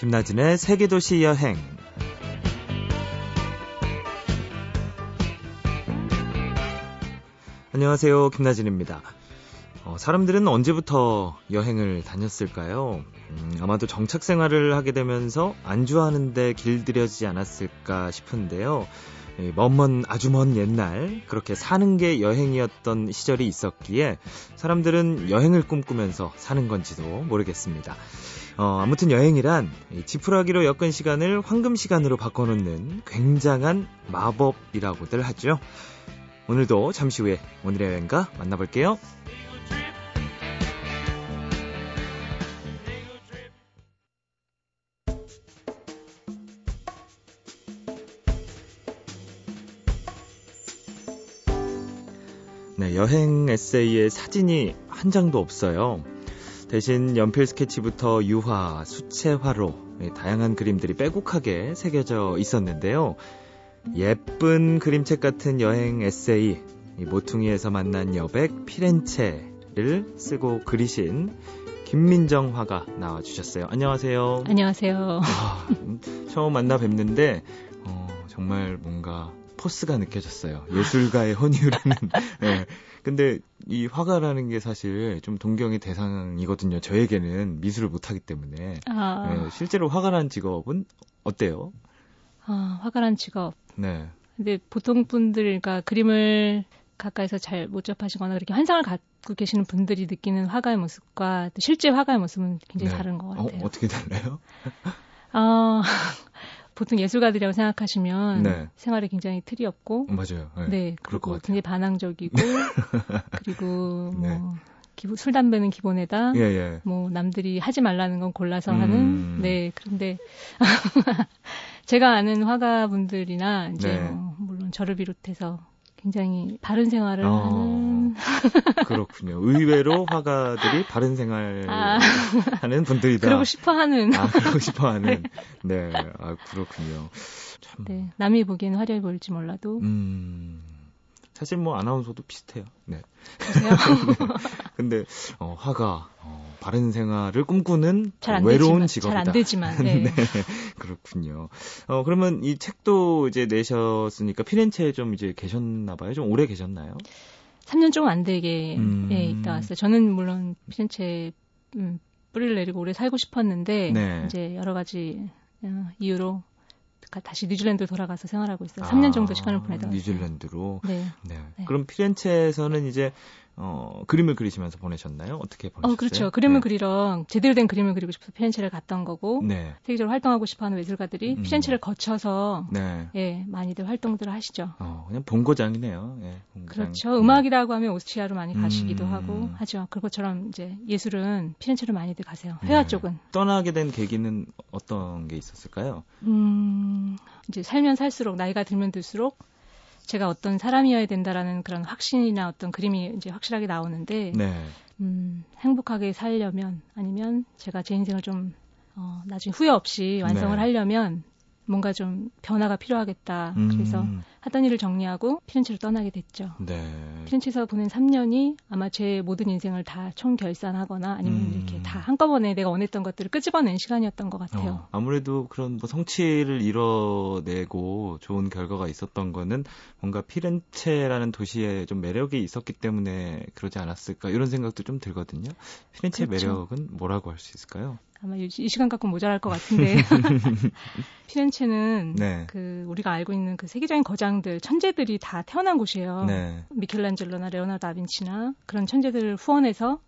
김나진의 세계도시 여행. 안녕하세요. 김나진입니다. 어, 사람들은 언제부터 여행을 다녔을까요? 음, 아마도 정착 생활을 하게 되면서 안주하는데 길들여지지 않았을까 싶은데요. 먼먼 아주 먼 옛날 그렇게 사는 게 여행이었던 시절이 있었기에 사람들은 여행을 꿈꾸면서 사는 건지도 모르겠습니다. 어, 아무튼 여행이란 지푸라기로 엮은 시간을 황금 시간으로 바꿔놓는 굉장한 마법이라고들 하죠. 오늘도 잠시 후에 오늘의 여행가 만나볼게요. 네, 여행 에세이에 사진이 한 장도 없어요. 대신 연필 스케치부터 유화, 수채화로 다양한 그림들이 빼곡하게 새겨져 있었는데요. 예쁜 그림책 같은 여행 에세이, 모퉁이에서 만난 여백 피렌체를 쓰고 그리신 김민정 화가 나와주셨어요. 안녕하세요. 안녕하세요. 아, 처음 만나 뵙는데 어, 정말 뭔가 포스가 느껴졌어요. 예술가의 혼유라는. 네. 근데 이 화가라는 게 사실 좀 동경의 대상이거든요. 저에게는 미술을 못하기 때문에. 아. 네. 실제로 화가라는 직업은 어때요? 아, 화가라는 직업. 네. 근데 보통 분들, 그러니까 그림을 가까이서 잘 못 접하시거나 그렇게 환상을 갖고 계시는 분들이 느끼는 화가의 모습과 실제 화가의 모습은 굉장히 네. 다른 것 어, 같아요. 어, 떻게 달라요? 어, 보통 예술가들이라고 생각하시면 네. 생활에 굉장히 틀이 없고 맞아요. 네, 네 그리고 굉장히 반항적이고 그리고 뭐 네. 기부, 술 담배는 기본에다 예, 예. 뭐 남들이 하지 말라는 건 골라서 음. 하는 네 그런데 제가 아는 화가분들이나 이제 네. 뭐 물론 저를 비롯해서 굉장히 바른 생활을 어, 하는 그렇군요. 의외로 화가들이 바른 생활 아, 하는 분들이다. 그러고 싶어 하는. 아, 그러고 싶어 하는. 네. 아, 그렇군요. 참. 네. 남이 보기에는 화려해 보일지 몰라도. 음. 사실 뭐 아나운서도 비슷해요. 네. 네. 근데 어, 화가 어, 바른 생활을 꿈꾸는 외로운 직업이다. 잘안 되지만. 네. 네. 그렇군요. 어 그러면 이 책도 이제 내셨으니까 피렌체에 좀 이제 계셨나 봐요. 좀 오래 계셨나요? 3년 조금 안 되게 음... 예, 있다 왔어요. 저는 물론 피렌체 음, 뿌리를 내리고 오래 살고 싶었는데 네. 이제 여러 가지 어, 이유로 다시 뉴질랜드로 돌아가서 생활하고 있어요. 3년 정도 시간을 보내다. 뉴질랜드로. 네. 네. 네. 그럼 피렌체에서는 이제 어, 그림을 그리시면서 보내셨나요? 어떻게 보내셨어요? 어, 그렇죠. 그림을 네. 그리러 제대로 된 그림을 그리고 싶어서 피렌체를 갔던 거고 네. 세계적으로 활동하고 싶어하는 예술가들이 음. 피렌체를 거쳐서 네. 예, 많이들 활동들을 하시죠. 어, 그냥 본고장이네요. 예, 본고장. 그렇죠. 음악이라고 하면 오스트리아로 많이 가시기도 음. 하고 하죠. 그것처럼 이제 예술은 피렌체로 많이들 가세요. 회화 네. 쪽은. 떠나게 된 계기는 어떤 게 있었을까요? 음, 이제 살면 살수록 나이가 들면 들수록 제가 어떤 사람이어야 된다라는 그런 확신이나 어떤 그림이 이제 확실하게 나오는데 네. 음, 행복하게 살려면 아니면 제가 제 인생을 좀 어, 나중에 후회 없이 완성을 네. 하려면 뭔가 좀 변화가 필요하겠다. 음. 그래서 하던 일을 정리하고 피렌체를 떠나게 됐죠. 네. 피렌체에서 보낸 3년이 아마 제 모든 인생을 다 총결산하거나 아니면 음. 이렇게 다 한꺼번에 내가 원했던 것들을 끄집어낸 시간이었던 것 같아요. 어, 아무래도 그런 뭐 성취를 이뤄내고 좋은 결과가 있었던 거는 뭔가 피렌체라는 도시에 좀 매력이 있었기 때문에 그러지 않았을까 이런 생각도 좀 들거든요. 피렌체의 그렇죠. 매력은 뭐라고 할 수 있을까요? 아마 이, 이 시간 갖고 모자랄 것 같은데 피렌체는 네. 그 우리가 알고 있는 그 세계적인 거장들 천재들이 다 태어난 곳이에요. 네. 미켈란젤로나 레오나르도 다빈치나 그런 천재들을 후원해서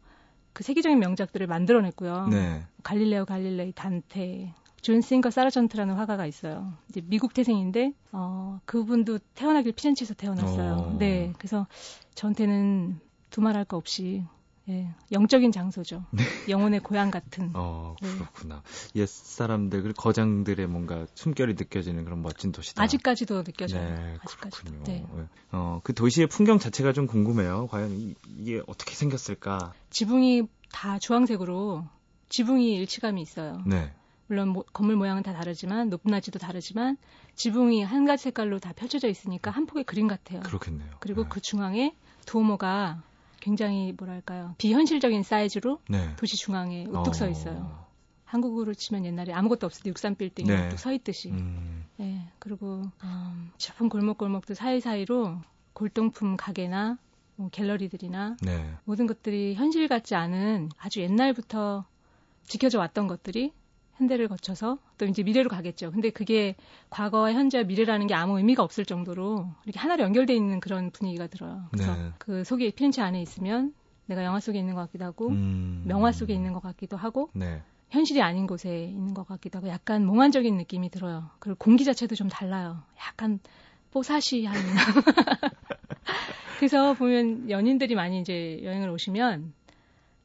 그 세계적인 명작들을 만들어냈고요. 네. 갈릴레오 갈릴레이 단테 존 싱어 사전트라는 화가가 있어요. 이제 미국 태생인데 어 그분도 태어나길 피렌체에서 태어났어요. 오. 어. 네. 그래서 저한테는 두말할 거 없이 예, 영적인 장소죠. 네. 영혼의 고향 같은. 어, 네. 그렇구나. 네. 옛 사람들, 그 거장들의 뭔가 숨결이 느껴지는 그런 멋진 도시다. 아직까지도 느껴져요. 네, 아직까지도. 그렇군요. 네. 네. 어, 그 도시의 풍경 자체가 좀 궁금해요. 과연 이, 이게 어떻게 생겼을까? 지붕이 다 주황색으로 지붕이 일치감이 있어요. 네. 물론 모, 건물 모양은 다 다르지만 높낮이도 다르지만 지붕이 한 가지 색깔로 다 펼쳐져 있으니까 한 폭의 그림 같아요. 그렇겠네요. 그리고 네. 그 중앙에 두오모가 굉장히 뭐랄까요 비현실적인 사이즈로 네. 도시 중앙에 우뚝 서 어. 있어요. 한국으로 치면 옛날에 아무것도 없을 때 육삼 빌딩이 네. 서 있듯이. 음. 네. 그리고 음, 좁은 골목골목도 사이사이로 골동품 가게나 뭐 갤러리들이나 네. 모든 것들이 현실 같지 않은 아주 옛날부터 지켜져 왔던 것들이 현대를 거쳐서 또 이제 미래로 가겠죠. 근데 그게 과거와 현재와 미래라는 게 아무 의미가 없을 정도로 이렇게 하나로 연결돼 있는 그런 분위기가 들어요. 그래서 네. 그 속에 피렌체 안에 있으면 내가 영화 속에 있는 것 같기도 하고 음... 명화 속에 있는 것 같기도 하고 네. 현실이 아닌 곳에 있는 것 같기도 하고 약간 몽환적인 느낌이 들어요. 그리고 공기 자체도 좀 달라요. 약간 뽀사시한. 그래서 보면 연인들이 많이 이제 여행을 오시면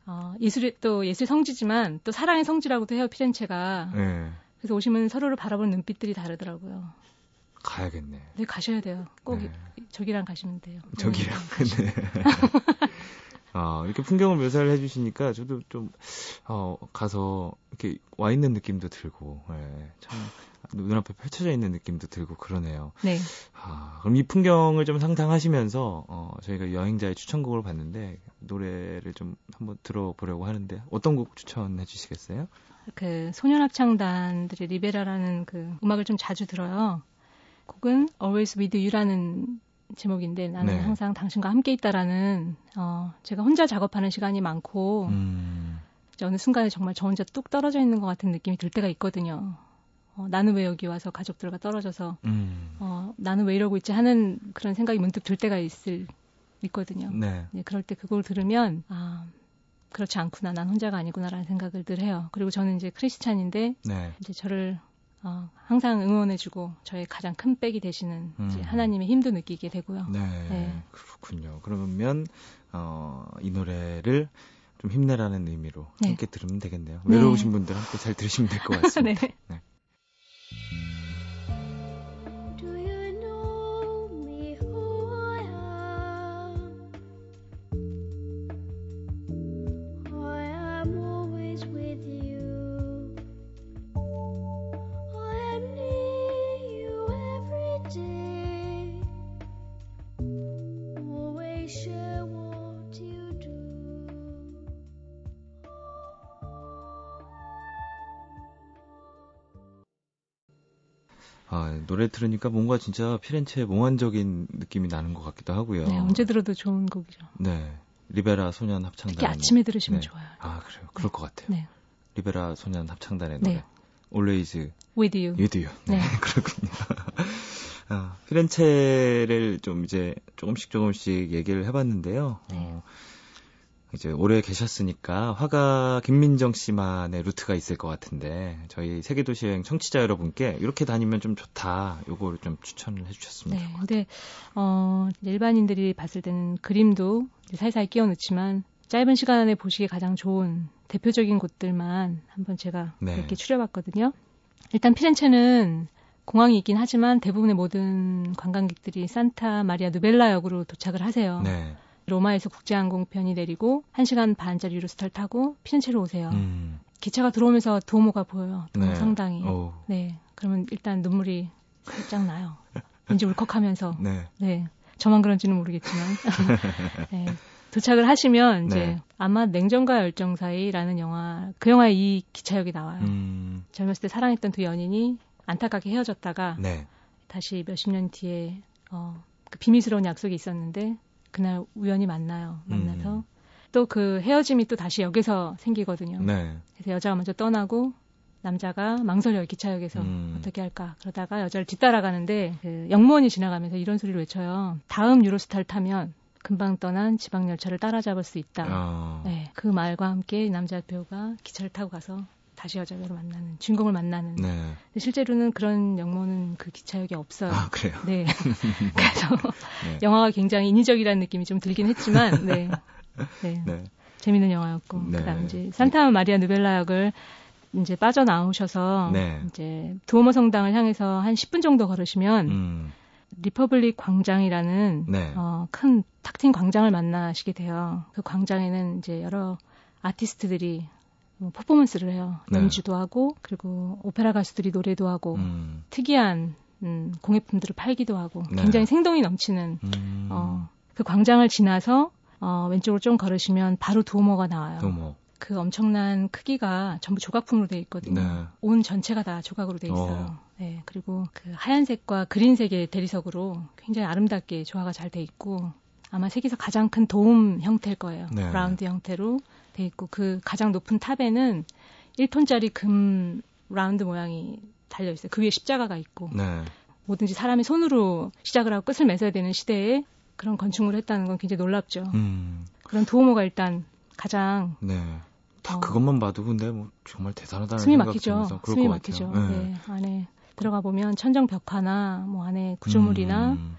어, 예술이 또 예술 성지지만 또 사랑의 성지라고도 해요 피렌체가. 네. 그래서 오시면 서로를 바라보는 눈빛들이 다르더라고요. 가야겠네. 네, 가셔야 돼요. 꼭 네. 저기랑 가시면 돼요. 저기랑. 네. 아, 이렇게 풍경을 묘사를 해주시니까 저도 좀, 어, 가서 이렇게 와 있는 느낌도 들고, 예, 참, 눈앞에 펼쳐져 있는 느낌도 들고 그러네요. 네. 아, 그럼 이 풍경을 좀 상상하시면서, 어, 저희가 여행자의 추천곡을 봤는데, 노래를 좀 한번 들어보려고 하는데, 어떤 곡 추천해 주시겠어요? 그, 소년 합창단들의 리베라라는 그 음악을 좀 자주 들어요. 곡은 Always With You라는 제목인데 나는 네. 항상 당신과 함께 있다라는 어 제가 혼자 작업하는 시간이 많고 음. 어느 순간에 정말 저 혼자 뚝 떨어져 있는 것 같은 느낌이 들 때가 있거든요. 어, 나는 왜 여기 와서 가족들과 떨어져서 음. 어, 나는 왜 이러고 있지 하는 그런 생각이 문득 들 때가 있을 있거든요. 네. 네 그럴 때 그걸 들으면 아 그렇지 않구나, 난 혼자가 아니구나라는 생각을 늘 해요. 그리고 저는 이제 크리스찬인데 네. 이제 저를 어, 항상 응원해주고 저의 가장 큰 백이 되시는 음. 하나님의 힘도 느끼게 되고요. 네, 네. 그렇군요. 그러면 어, 이 노래를 좀 힘내라는 의미로 네. 함께 들으면 되겠네요. 외로우신 네. 분들 함께 잘 들으시면 될 것 같습니다. 네. 아, 노래 들으니까 뭔가 진짜 피렌체의 몽환적인 느낌이 나는 것 같기도 하고요. 네, 언제 들어도 좋은 곡이죠. 네. 리베라 소년 합창단. 특히 아침에 들으시면 네. 좋아요. 아, 그래요. 그럴 네. 것 같아요. 네. 리베라 소년 합창단의 노래. 네. Always with you. with you. 네, 네. 그렇군요. 아, 피렌체를 좀 이제 조금씩 조금씩 얘기를 해봤는데요. 네. 어, 이제 오래 계셨으니까 화가 김민정 씨만의 루트가 있을 것 같은데 저희 세계도시 여행 청취자 여러분께 이렇게 다니면 좀 좋다 요거를 좀 추천을 해주셨습니다. 네, 근데 어, 일반인들이 봤을 때는 그림도 살살 끼워 넣지만 짧은 시간 안에 보시기에 가장 좋은 대표적인 곳들만 한번 제가 네. 이렇게 추려봤거든요. 일단 피렌체는 공항이 있긴 하지만 대부분의 모든 관광객들이 산타 마리아 누벨라 역으로 도착을 하세요. 네. 로마에서 국제항공편이 내리고 1시간 반짜리 유로스타를 타고 피렌체로 오세요. 음. 기차가 들어오면서 도모가 보여요. 도모 네. 상당히. 오. 네. 그러면 일단 눈물이 살짝 나요. 왠지 울컥하면서. 네. 네. 저만 그런지는 모르겠지만. 네. 도착을 하시면 이제 네. 아마 냉정과 열정 사이라는 영화 그 영화에 이 기차역이 나와요. 음. 젊었을 때 사랑했던 두 연인이 안타깝게 헤어졌다가 네. 다시 몇십 년 뒤에 어, 그 비밀스러운 약속이 있었는데 그날 우연히 만나요. 만나서 음. 또그 헤어짐이 또 다시 역에서 생기거든요. 네. 그래서 여자가 먼저 떠나고 남자가 망설여요 기차역에서 음. 어떻게 할까 그러다가 여자를 뒤따라가는데 그 영무원이 지나가면서 이런 소리를 외쳐요. 다음 유로스타를 타면 금방 떠난 지방 열차를 따라잡을 수 있다. 어. 네, 그 말과 함께 남자 배우가 기차를 타고 가서 다시 여자 배우를 만나는 주인공을 만나는. 네. 실제로는 그런 영모는 그 기차역에 없어요. 아 그래요? 네. 그래서 네. 영화가 굉장히 인위적이라는 느낌이 좀 들긴 했지만, 네. 네. 네. 재밌는 영화였고, 네. 그다음 이제 산타 마리아 노벨라 역을 이제 빠져나오셔서 네. 이제 두오모 성당을 향해서 한 10분 정도 걸으시면 음. 리퍼블릭 광장이라는 네. 어, 큰 탁 트인 광장을 만나시게 돼요. 그 광장에는 이제 여러 아티스트들이 뭐 퍼포먼스를 해요. 네. 연주도 하고 그리고 오페라 가수들이 노래도 하고 음. 특이한 음, 공예품들을 팔기도 하고 네. 굉장히 생동이 넘치는 음. 어, 그 광장을 지나서 어, 왼쪽으로 좀 걸으시면 바로 두오모가 나와요. 두오모. 그 엄청난 크기가 전부 조각품으로 되어 있거든요. 네. 온 전체가 다 조각으로 되어 있어요. 어. 네, 그리고 그 하얀색과 그린색의 대리석으로 굉장히 아름답게 조화가 잘 돼 있고 아마 세계에서 가장 큰 도움 형태일 거예요. 네. 라운드 형태로 돼 있고 그 가장 높은 탑에는 1톤짜리 금 라운드 모양이 달려 있어요. 그 위에 십자가가 있고 네. 뭐든지 사람이 손으로 시작을 하고 끝을 맺어야 되는 시대에 그런 건축을 했다는 건 굉장히 놀랍죠. 음. 그런 도우모가 일단 가장 네. 다 어, 그것만 봐도 근데 뭐 정말 대단하다는 숨이 막히죠. 숨이 막히죠. 네. 네. 안에 들어가 보면 천정 벽화나 뭐 안에 구조물이나 음.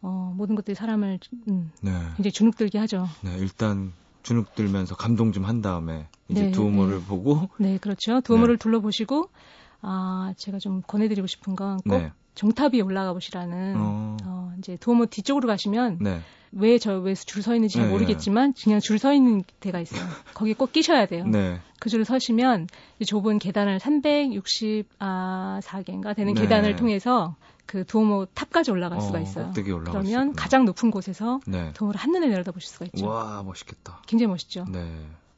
어, 모든 것들이 사람을 음, 네. 굉장히 주눅들게 하죠. 네, 일단 주눅 들면서 감동 좀 한 다음에 이제 네, 두오모를 네. 보고 네, 그렇죠. 두오모를 네. 둘러보시고 아, 제가 좀 권해드리고 싶은 건꼭 네. 위에 올라가 보시라는 어. 어 이제 두오모 뒤쪽으로 가시면 네. 왜저 왜 줄 서 있는지 잘 네. 모르겠지만 그냥 줄 서 있는 데가 있어요. 거기 꼭 끼셔야 돼요. 네. 그 줄을 서시면 좁은 계단을 364개인가 되는 네. 계단을 통해서 그 두오모 탑까지 올라갈 어, 수가 있어요. 그러면 가장 높은 곳에서 네. 두오모를 한눈에 내려다 보실 수가 있죠. 와 멋있겠다. 굉장히 멋있죠. 네.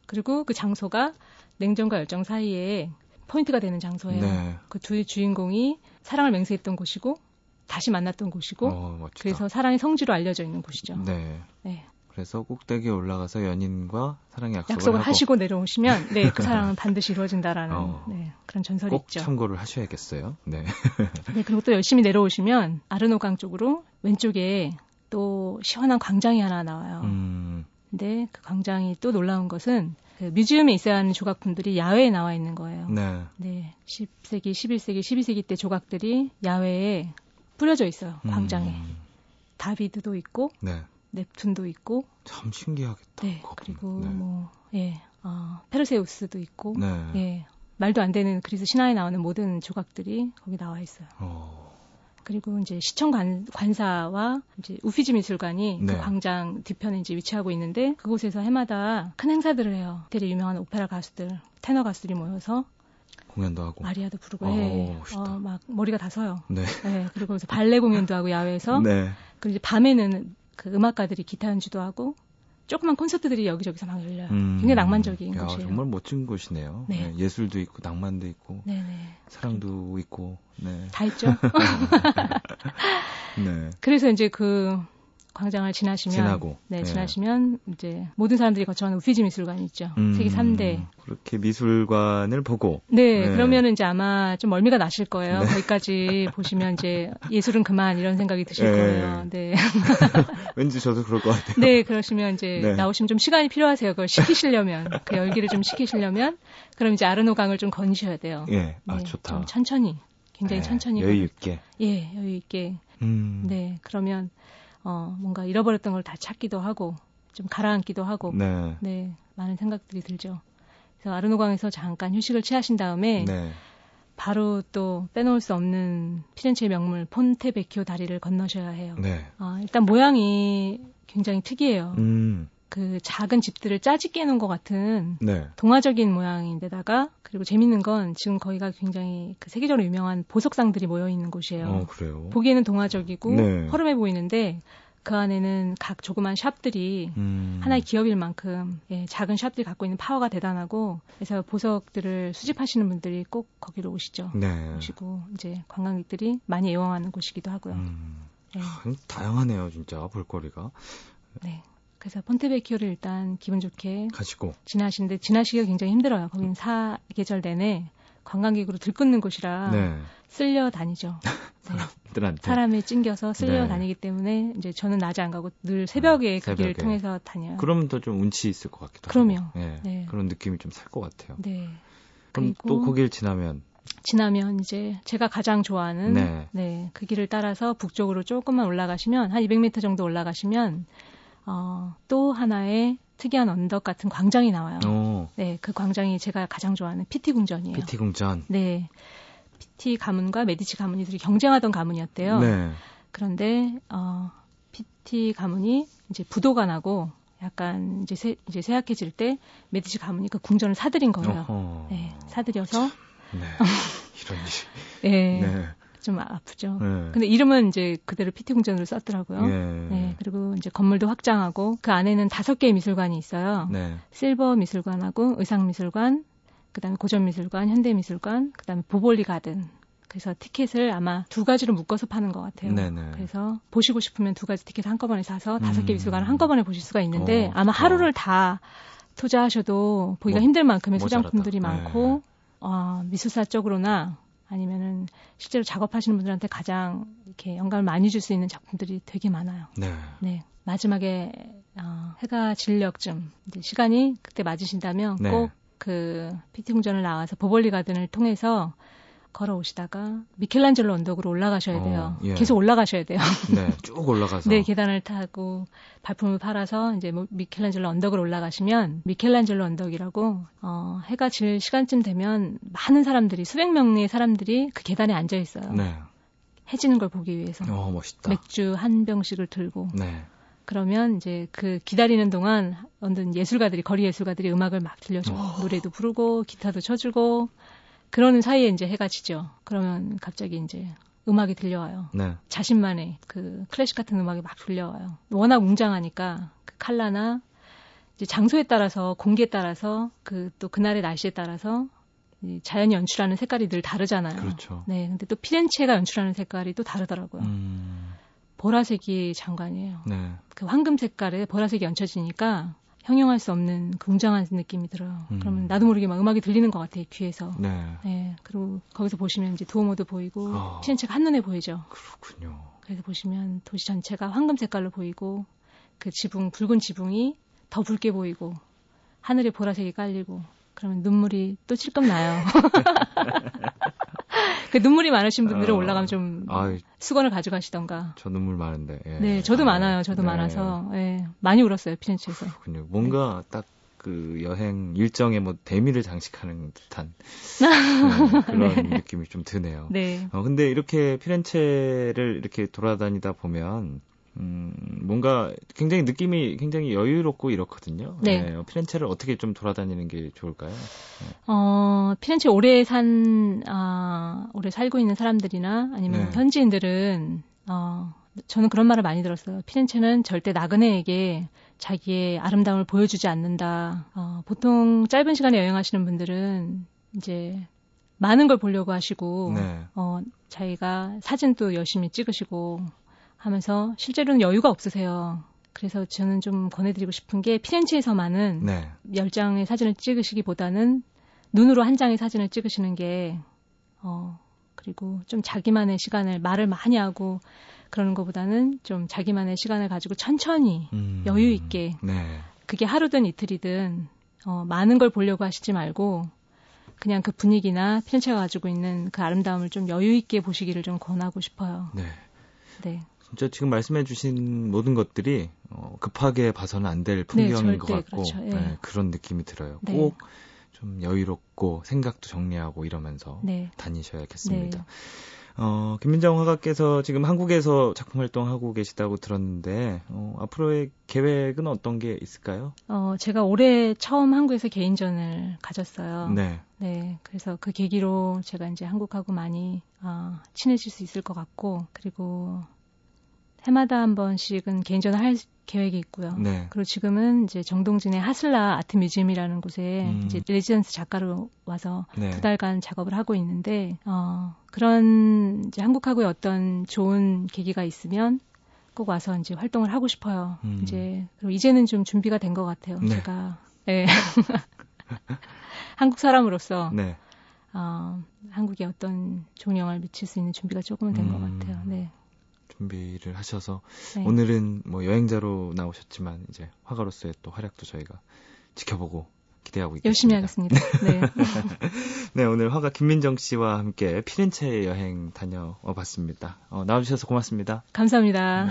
그리고 그 장소가 냉정과 열정 사이에 포인트가 되는 장소예요. 네. 그두 주인공이 사랑을 맹세했던 곳이고 다시 만났던 곳이고 어, 그래서 사랑의 성지로 알려져 있는 곳이죠. 네. 네. 그래서 꼭대기에 올라가서 연인과 사랑의 약속을, 약속을 하시고 내려오시면 네, 그 사랑은 반드시 이루어진다라는 어, 네, 그런 전설이 꼭 있죠. 참고를 하셔야겠어요. 네. 네, 그리고 또 열심히 내려오시면 아르노강 쪽으로 왼쪽에 또 시원한 광장이 하나 나와요. 음. 근데 그 광장이 또 놀라운 것은 그 뮤지엄에 있어야 하는 조각품들이 야외에 나와 있는 거예요. 네. 네. 10세기, 11세기, 12세기 때 조각들이 야외에 뿌려져 있어요. 광장에. 음. 다비드도 있고 네. 넵툰도 있고 참 신기하겠다. 네. 그리고 네. 뭐 예. 어, 페르세우스도 있고 네. 예. 말도 안 되는 그리스 신화에 나오는 모든 조각들이 거기 나와 있어요. 어. 그리고 이제 시청 관, 관사와 이제 우피지 미술관이 그 네. 그 광장 뒤편에 이제 위치하고 있는데 그곳에서 해마다 큰 행사들을 해요. 되게 유명한 오페라 가수들, 테너 가수들이 모여서 공연도 하고 마리아도 부르고 해. 어, 막 머리가 다 서요. 네. 네. 그리고 그래서 발레 공연도 하고 야외에서 네. 그리고 이제 밤에는 그 음악가들이 기타 연주도 하고 조그만 콘서트들이 여기저기서 막 열려요. 음. 굉장히 낭만적인 야, 곳이에요. 정말 멋진 곳이네요. 네. 네. 예술도 있고 낭만도 있고 네네. 사랑도 있고 네. 다 있죠. 네. 그래서 이제 그 광장을 지나시면 지나고 네, 네, 지나시면 이제 모든 사람들이 거쳐가는 우피지 미술관이 있죠. 음, 세계 3대. 그렇게 미술관을 보고 네, 네. 그러면은 이제 아마 좀 멀미가 나실 거예요. 네. 거기까지 보시면 이제 예술은 그만 이런 생각이 드실 네. 거예요. 네. 왠지 저도 그럴 것 같아요. 네, 그러시면 이제 네. 나오시면 좀 시간이 필요하세요. 그걸 식히시려면 그 열기를 좀 식히시려면 그럼 이제 아르노 강을 좀 건지셔야 돼요. 예, 아 네, 좋다. 좀 천천히, 굉장히 네, 천천히 여유 있게. 예, 여유 있게. 음. 네, 그러면 어, 뭔가 잃어버렸던 걸 다 찾기도 하고 좀 가라앉기도 하고 네. 네 많은 생각들이 들죠. 그래서 아르노강에서 잠깐 휴식을 취하신 다음에 네. 바로 또 빼놓을 수 없는 피렌체의 명물 폰테베키오 다리를 건너셔야 해요. 네. 어, 일단 모양이 굉장히 특이해요. 음. 그 작은 집들을 해놓은 것 같은 네. 동화적인 모양인데다가 그리고 재밌는 건 지금 거기가 굉장히 그 세계적으로 유명한 보석상들이 모여 있는 곳이에요. 어, 그래요? 보기에는 동화적이고 네. 허름해 보이는데 그 안에는 각 조그만 샵들이 음. 하나의 기업일 만큼 예, 작은 샵들이 갖고 있는 파워가 대단하고 그래서 보석들을 수집하시는 분들이 꼭 거기로 오시죠. 네. 오시고 이제 관광객들이 많이 애용하는 곳이기도 하고요. 음. 네. 다양하네요, 진짜 볼거리가. 네. 그래서 폰테베키오를 일단 기분 좋게 가시고 지나시는데 지나시기가 굉장히 힘들어요. 거기는 사계절 내내 관광객으로 들끓는 곳이라 네. 쓸려 다니죠. 사람들한테 사람에 찡겨서 쓸려 네. 다니기 때문에 이제 저는 낮에 안 가고 늘 새벽에 아, 그 길을 통해서 다녀요. 그러면 더좀 운치 있을 것 같기도 그럼요. 하고. 네. 네. 그런 느낌이 좀 살 것 같아요. 네. 그럼 또 거길 지나면 지나면 이제 제가 가장 좋아하는 네. 네, 그 길을 따라서 북쪽으로 조금만 올라가시면 한 200m 정도 올라가시면 어, 또 하나의 특이한 언덕 같은 광장이 나와요. 오. 네, 그 광장이 제가 가장 좋아하는 PT 궁전이에요. PT 궁전. 네. PT 가문과 메디치 가문이 둘이 경쟁하던 가문이었대요. 네. 그런데 어, PT 가문이 이제 부도가 나고 약간 이제 세, 이제 쇠약해질 때 메디치 가문이 그 궁전을 사들인 거예요. 어허. 네, 사들여서 네. 이런 일. 네. 네. 좀 아프죠. 네. 근데 이름은 이제 그대로 PT 궁전으로 썼더라고요. 예. 네. 그리고 이제 건물도 확장하고 그 안에는 다섯 개의 미술관이 있어요. 네. 실버 미술관하고 의상 미술관, 그다음에 고전 미술관, 현대 미술관, 그다음에 보볼리 가든. 그래서 티켓을 아마 두 가지로 묶어서 파는 것 같아요. 네네. 그래서 보시고 싶으면 두 가지 티켓 한꺼번에 사서 다섯 개 음. 미술관을 한꺼번에 보실 수가 있는데 어, 아마 하루를 어. 다 투자하셔도 보기가 뭐, 힘들 만큼의 소장품들이 네. 많고 어, 미술사 쪽으로나 아니면은 실제로 작업하시는 분들한테 가장 이렇게 영감을 많이 줄 수 있는 작품들이 되게 많아요. 네. 네. 마지막에 어, 해가 진력쯤 이제 시간이 그때 맞으신다면 네. 꼭그 궁전을 나와서 보볼리 가든을 통해서 걸어오시다가 미켈란젤로 언덕으로 올라가셔야 돼요. 어, 예. 계속 올라가셔야 돼요. 네, 쭉 올라가서. 네, 계단을 타고 발품을 팔아서 이제 뭐 미켈란젤로 언덕을 올라가시면 미켈란젤로 언덕이라고 어, 해가 질 시간쯤 되면 많은 사람들이 수백 명의 사람들이 그 계단에 앉아 있어요. 네. 해지는 걸 보기 위해서. 어, 멋있다. 맥주 한 병씩을 들고. 네. 그러면 이제 그 기다리는 동안 어떤 예술가들이 거리 예술가들이 음악을 막 들려줘요. 어. 노래도 부르고 기타도 쳐주고 그러는 사이에 이제 해가 지죠. 그러면 갑자기 이제 음악이 들려와요. 네. 자신만의 그 클래식 같은 음악이 막 들려와요. 워낙 웅장하니까 그 칼라나 이제 장소에 따라서 공기에 따라서 그 또 그날의 날씨에 따라서 이 자연이 연출하는 색깔이 늘 다르잖아요. 그렇죠. 네, 근데 또 피렌체가 연출하는 색깔이 또 다르더라고요. 음... 보라색이 장관이에요. 네. 그 황금 색깔에 보라색이 얹혀지니까 형용할 수 없는 굉장한 느낌이 들어요. 음. 그러면 나도 모르게 막 음악이 들리는 것 같아요, 귀에서. 네. 네. 그리고 거기서 보시면 이제 두오모도 보이고, 어. 피렌체가 한 눈에 보이죠. 그렇군요. 그래서 보시면 도시 전체가 황금 색깔로 보이고, 그 지붕, 붉은 지붕이 더 붉게 보이고, 하늘에 보라색이 깔리고, 그러면 눈물이 또 찔끔 나요. 그 눈물이 많으신 분들은 어, 올라가면 좀 아이, 수건을 가져가시던가. 저 눈물 많은데. 예. 네, 저도 아, 많아요. 저도 네. 많아서 예, 많이 울었어요 피렌체에서. 그렇군요. 뭔가 네. 딱그 여행 일정에 뭐 대미를 장식하는 듯한 네, 그런 네. 느낌이 좀 드네요. 네. 어, 근데 이렇게 피렌체를 이렇게 돌아다니다 보면 음, 뭔가 굉장히 느낌이 굉장히 여유롭고 이렇거든요. 네. 네. 피렌체를 어떻게 좀 돌아다니는 게 좋을까요? 네. 어, 피렌체 오래 산, 아, 오래 살고 있는 사람들이나 아니면 네. 현지인들은, 어, 저는 그런 말을 많이 들었어요. 피렌체는 절대 나그네에게 자기의 아름다움을 보여주지 않는다. 어, 보통 짧은 시간에 여행하시는 분들은 이제 많은 걸 보려고 하시고, 네. 어, 자기가 사진도 열심히 찍으시고, 하면서 실제로는 여유가 없으세요. 그래서 저는 좀 권해드리고 싶은 게 피렌체에서만은 네. 10장의 사진을 찍으시기보다는 눈으로 한 장의 사진을 찍으시는 게, 어, 그리고 좀 자기만의 시간을 말을 많이 하고 그러는 것보다는 좀 자기만의 시간을 가지고 천천히 음, 여유 있게 네. 그게 하루든 이틀이든 어, 많은 걸 보려고 하시지 말고 그냥 그 분위기나 피렌체가 가지고 있는 그 아름다움을 좀 여유 있게 보시기를 좀 권하고 싶어요. 네. 네. 진짜 지금 말씀해주신 모든 것들이 어, 급하게 봐서는 안 될 풍경인 네, 것 같고 그렇죠. 예. 네, 그런 느낌이 들어요. 네. 꼭좀 여유롭고 생각도 정리하고 이러면서 네. 다니셔야겠습니다. 네. 어, 김민정 화가께서 지금 한국에서 작품 활동하고 계시다고 들었는데 어, 앞으로의 계획은 어떤 게 있을까요? 어, 제가 올해 처음 한국에서 개인전을 가졌어요. 네. 네. 그래서 그 계기로 제가 이제 한국하고 많이 어, 친해질 수 있을 것 같고 그리고 해마다 한 번씩은 개인전을 할 계획이 있고요. 네. 그리고 지금은 이제 정동진의 하슬라 아트 뮤지엄이라는 곳에 음. 이제 레지던스 작가로 와서 네. 두 달간 작업을 하고 있는데 어 그런 이제 한국하고의 어떤 좋은 계기가 있으면 꼭 와서 이제 활동을 하고 싶어요. 음. 이제 그리고 이제는 좀 준비가 된 것 같아요. 네. 제가 네. 한국 사람으로서 네. 어, 한국에 어떤 종영을 미칠 수 있는 준비가 조금은 된것 음. 같아요. 네. 준비를 하셔서 네. 오늘은 뭐 여행자로 나오셨지만 이제 화가로서의 또 활약도 저희가 지켜보고 기대하고 있겠습니다. 열심히 하겠습니다. 네. 네, 오늘 화가 김민정 씨와 함께 피렌체 여행 다녀와 봤습니다. 어, 나와주셔서 고맙습니다. 감사합니다. 네.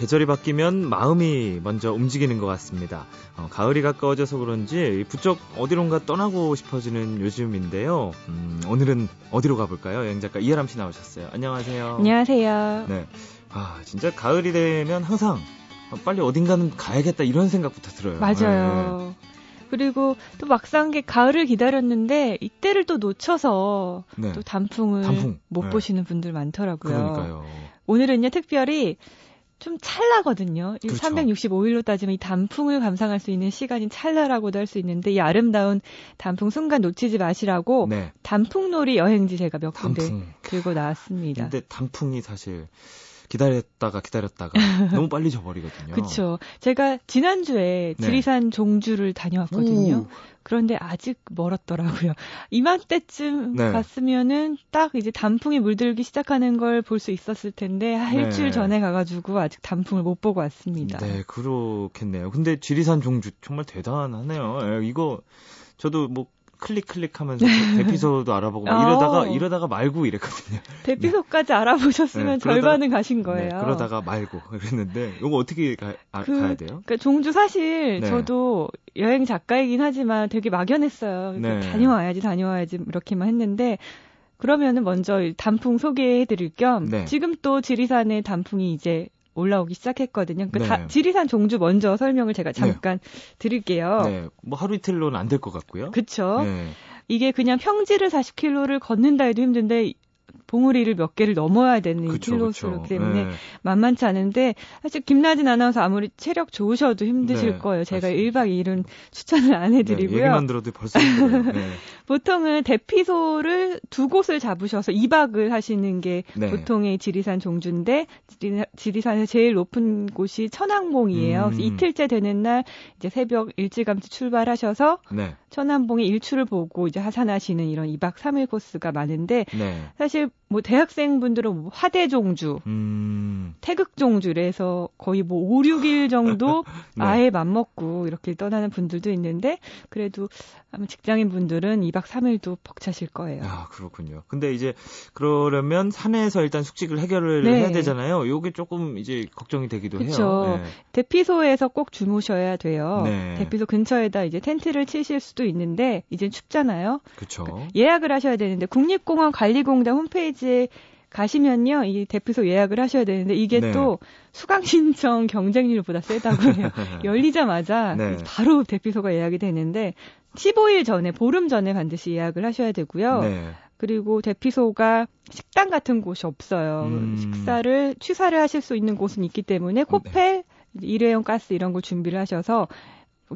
계절이 바뀌면 마음이 먼저 움직이는 것 같습니다. 어, 가을이 가까워져서 그런지 부쩍 어디론가 떠나고 싶어지는 요즘인데요. 음, 오늘은 어디로 가볼까요? 여행 작가 이하람 씨 나오셨어요. 안녕하세요. 안녕하세요. 네. 아, 진짜 가을이 되면 항상 빨리 어딘가는 가야겠다 이런 생각부터 들어요. 맞아요. 네. 그리고 또 막상 게 가을을 기다렸는데 이때를 또 놓쳐서 네. 또 단풍을 단풍. 못 네. 보시는 분들 많더라고요. 그러니까요. 오늘은요 특별히 좀 찰나거든요. 그렇죠. 365일로 따지면 이 단풍을 감상할 수 있는 시간이 찰나라고도 할 수 있는데 이 아름다운 단풍 순간 놓치지 마시라고 네. 단풍놀이 여행지 제가 몇 군데 들고 나왔습니다. 근데 단풍이 사실 기다렸다가 기다렸다가 너무 빨리 져버리거든요. 그렇죠. 제가 지난주에 네. 지리산 종주를 다녀왔거든요. 오. 그런데 아직 멀었더라고요. 이맘때쯤 네. 갔으면은 딱 이제 단풍이 물들기 시작하는 걸 볼 수 있었을 텐데 한 네. 일주일 전에 가가지고 아직 단풍을 못 보고 왔습니다. 네, 그렇겠네요. 근데 지리산 종주 정말 대단하네요. 예, 이거 저도 뭐 클릭 클릭하면서 대피소도 알아보고 막 이러다가 어. 이러다가 말고 이랬거든요. 대피소까지 네. 알아보셨으면 네, 절반은 가신 거예요. 네, 그러다가 말고 그랬는데 이거 어떻게 가, 아, 그, 야 돼요? 그러니까 종주 사실 네. 저도 여행 작가이긴 하지만 되게 막연했어요. 네. 다녀와야지 다녀와야지 이렇게만 했는데 그러면은 먼저 단풍 소개해드릴 겸 네. 지금 또 지리산의 단풍이 이제 올라오기 시작했거든요. 그 네. 다, 지리산 종주 먼저 설명을 제가 네. 잠깐 네. 드릴게요. 네. 뭐 하루 이틀로는 안 될 것 같고요. 그렇죠. 이게 그냥 평지를 40km를 걷는다 해도 힘든데 봉우리를 몇 개를 넘어야 되는 그쵸, 킬로수로 때문에 네. 만만치 않은데 사실 김나진 아나운서 아무리 체력 좋으셔도 힘드실 네, 거예요. 제가 맞습니다. 1박 2일은 추천을 안 해드리고요. 네, 얘기만 들어도 벌써. 네. 보통은 대피소를 두 곳을 잡으셔서 2박을 하시는 게 네. 보통의 지리산 종주인데 지리 산에서 제일 높은 곳이 천왕봉이에요. 음. 이틀째 되는 날 이제 새벽 일찌감치 출발하셔서 네. 천왕봉의 일출을 보고 이제 하산하시는 이런 2박 3일 코스가 많은데 네. 사실 뭐 대학생분들은 뭐 화대종주, 음. 태극종주래서 거의 뭐 5, 6일 정도 네. 아예 맘먹고 이렇게 떠나는 분들도 있는데 그래도 아마 직장인 분들은 2박 3일도 벅차실 거예요. 아, 그렇군요. 근데 이제 그러려면 산에서 일단 숙직을 해결을 네. 해야 되잖아요. 요게 조금 이제 걱정이 되기도 그쵸. 해요. 네. 대피소에서 꼭 주무셔야 돼요. 네. 대피소 근처에다 이제 텐트를 치실 수도 있는데 이제 춥잖아요. 그렇죠. 예약을 하셔야 되는데 국립공원 관리공단 홈페이지 에 가시면요, 이 대피소 예약을 하셔야 되는데 이게 네. 또 수강 신청 경쟁률보다 세다고 해요. 열리자마자 네. 바로 대피소가 예약이 되는데 15일 전에 보름 전에 반드시 예약을 하셔야 되고요. 네. 그리고 대피소가 식당 같은 곳이 없어요. 음. 식사를 취사를 하실 수 있는 곳은 있기 때문에 코펠, 네. 일회용 가스 이런 걸 준비를 하셔서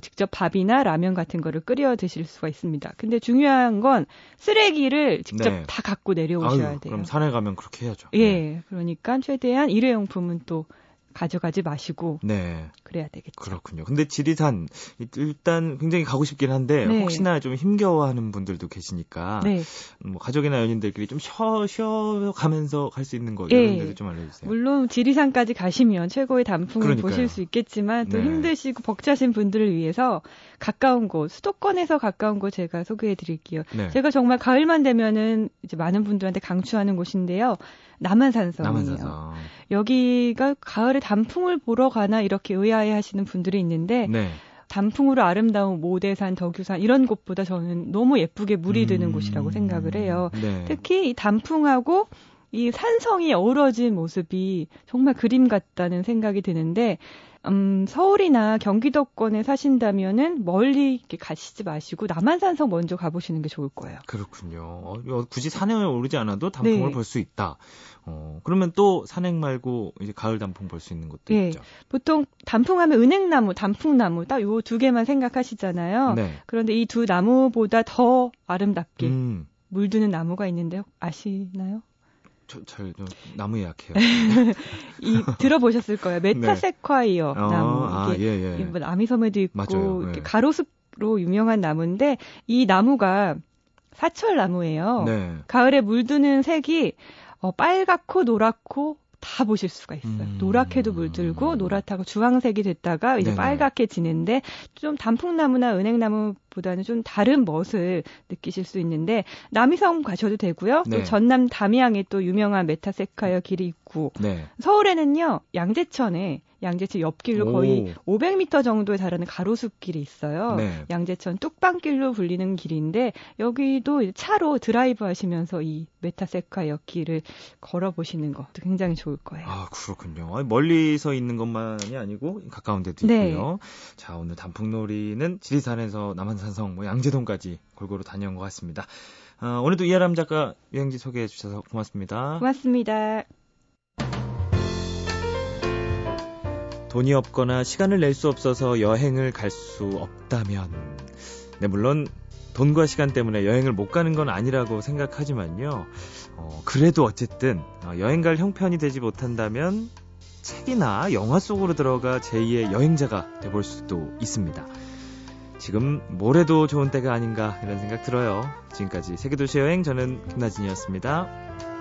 직접 밥이나 라면 같은 거를 끓여 드실 수가 있습니다. 근데 중요한 건 쓰레기를 직접 네. 다 갖고 내려오셔야 아유, 돼요. 그럼 산에 가면 그렇게 해야죠. 예. 네. 그러니까 최대한 일회용품은 또 가져가지 마시고 네. 그래야 되겠죠. 그렇군요. 근데 지리산 일단 굉장히 가고 싶긴 한데 네. 혹시나 좀 힘겨워하는 분들도 계시니까 네. 뭐 가족이나 연인들끼리 좀 쉬어 쉬어 가면서 갈 수 있는 거 이런 네. 데도 좀 알려주세요. 물론 지리산까지 가시면 최고의 단풍을 그러니까요. 보실 수 있겠지만 또 네. 힘드시고 벅차신 분들을 위해서 가까운 곳 수도권에서 가까운 곳 제가 소개해 드릴게요. 네. 제가 정말 가을만 되면은 이제 많은 분들한테 강추하는 곳인데요. 남한산성이에요. 남한산성. 여기가 가을에 단풍을 보러 가나 이렇게 의아해 하시는 분들이 있는데 네. 단풍으로 아름다운 모대산, 덕유산 이런 곳보다 저는 너무 예쁘게 물이 드는 음... 곳이라고 생각을 해요. 네. 특히 이 단풍하고 이 산성이 어우러진 모습이 정말 그림 같다는 생각이 드는데 음, 서울이나 경기도권에 사신다면은 멀리 이렇게 가시지 마시고 남한산성 먼저 가보시는 게 좋을 거예요. 그렇군요. 어, 굳이 산행을 오르지 않아도 단풍을 네. 볼수 있다. 어, 그러면 또 산행 말고 이제 가을 단풍 볼 수 있는 것도 네. 있죠. 보통 단풍하면 은행나무, 단풍나무 딱 요 두 개만 생각하시잖아요. 네. 그런데 이 두 나무보다 더 아름답게 음. 물드는 나무가 있는데 아시나요? 저, 잘, 저, 나무 약해요. 이, 들어보셨을 거예요. 네. 메타세콰이어 네. 나무. 아, 이게, 아, 예, 예. 뭐 남이섬에도 있고, 맞아요. 이렇게 네. 가로수로 유명한 나무인데, 이 나무가 사철 나무예요. 네. 가을에 물드는 색이 어, 빨갛고 노랗고 다 보실 수가 있어요. 음. 노랗게도 물들고 노랗다가 주황색이 됐다가 이제 네네. 빨갛게 지는데 좀 단풍나무나 은행나무 보다는 좀 다른 멋을 느끼실 수 있는데 남이섬 가셔도 되고요. 네. 또 전남 담양에 또 유명한 메타세쿼이아 길이 있고 네. 서울에는요 양재천에 양재천 옆길로 거의 오. 500m 정도에 달하는 가로수길이 있어요. 네. 양재천 뚝방길로 불리는 길인데 여기도 차로 드라이브 하시면서 이 메타세쿼이아 옆길을 걸어 보시는 것도 굉장히 좋을 거예요. 아 그렇군요. 멀리서 있는 것만이 아니고 가까운 데도 네. 있고요. 자 오늘 단풍놀이는 지리산에서 남한산성, 뭐 양재동까지 골고루 다녀온 것 같습니다. 어, 오늘도 이하람 작가 여행지 소개해 주셔서 고맙습니다. 고맙습니다. 돈이 없거나 시간을 낼 수 없어서 여행을 갈 수 없다면, 네, 물론 돈과 시간 때문에 여행을 못 가는 건 아니라고 생각하지만요. 어, 그래도 어쨌든 어, 여행 갈 형편이 되지 못한다면 책이나 영화 속으로 들어가 제2의 여행자가 돼볼 수도 있습니다. 지금 뭐래도 좋은 때가 아닌가 이런 생각 들어요. 지금까지 세계도시 여행 저는 김나진이었습니다.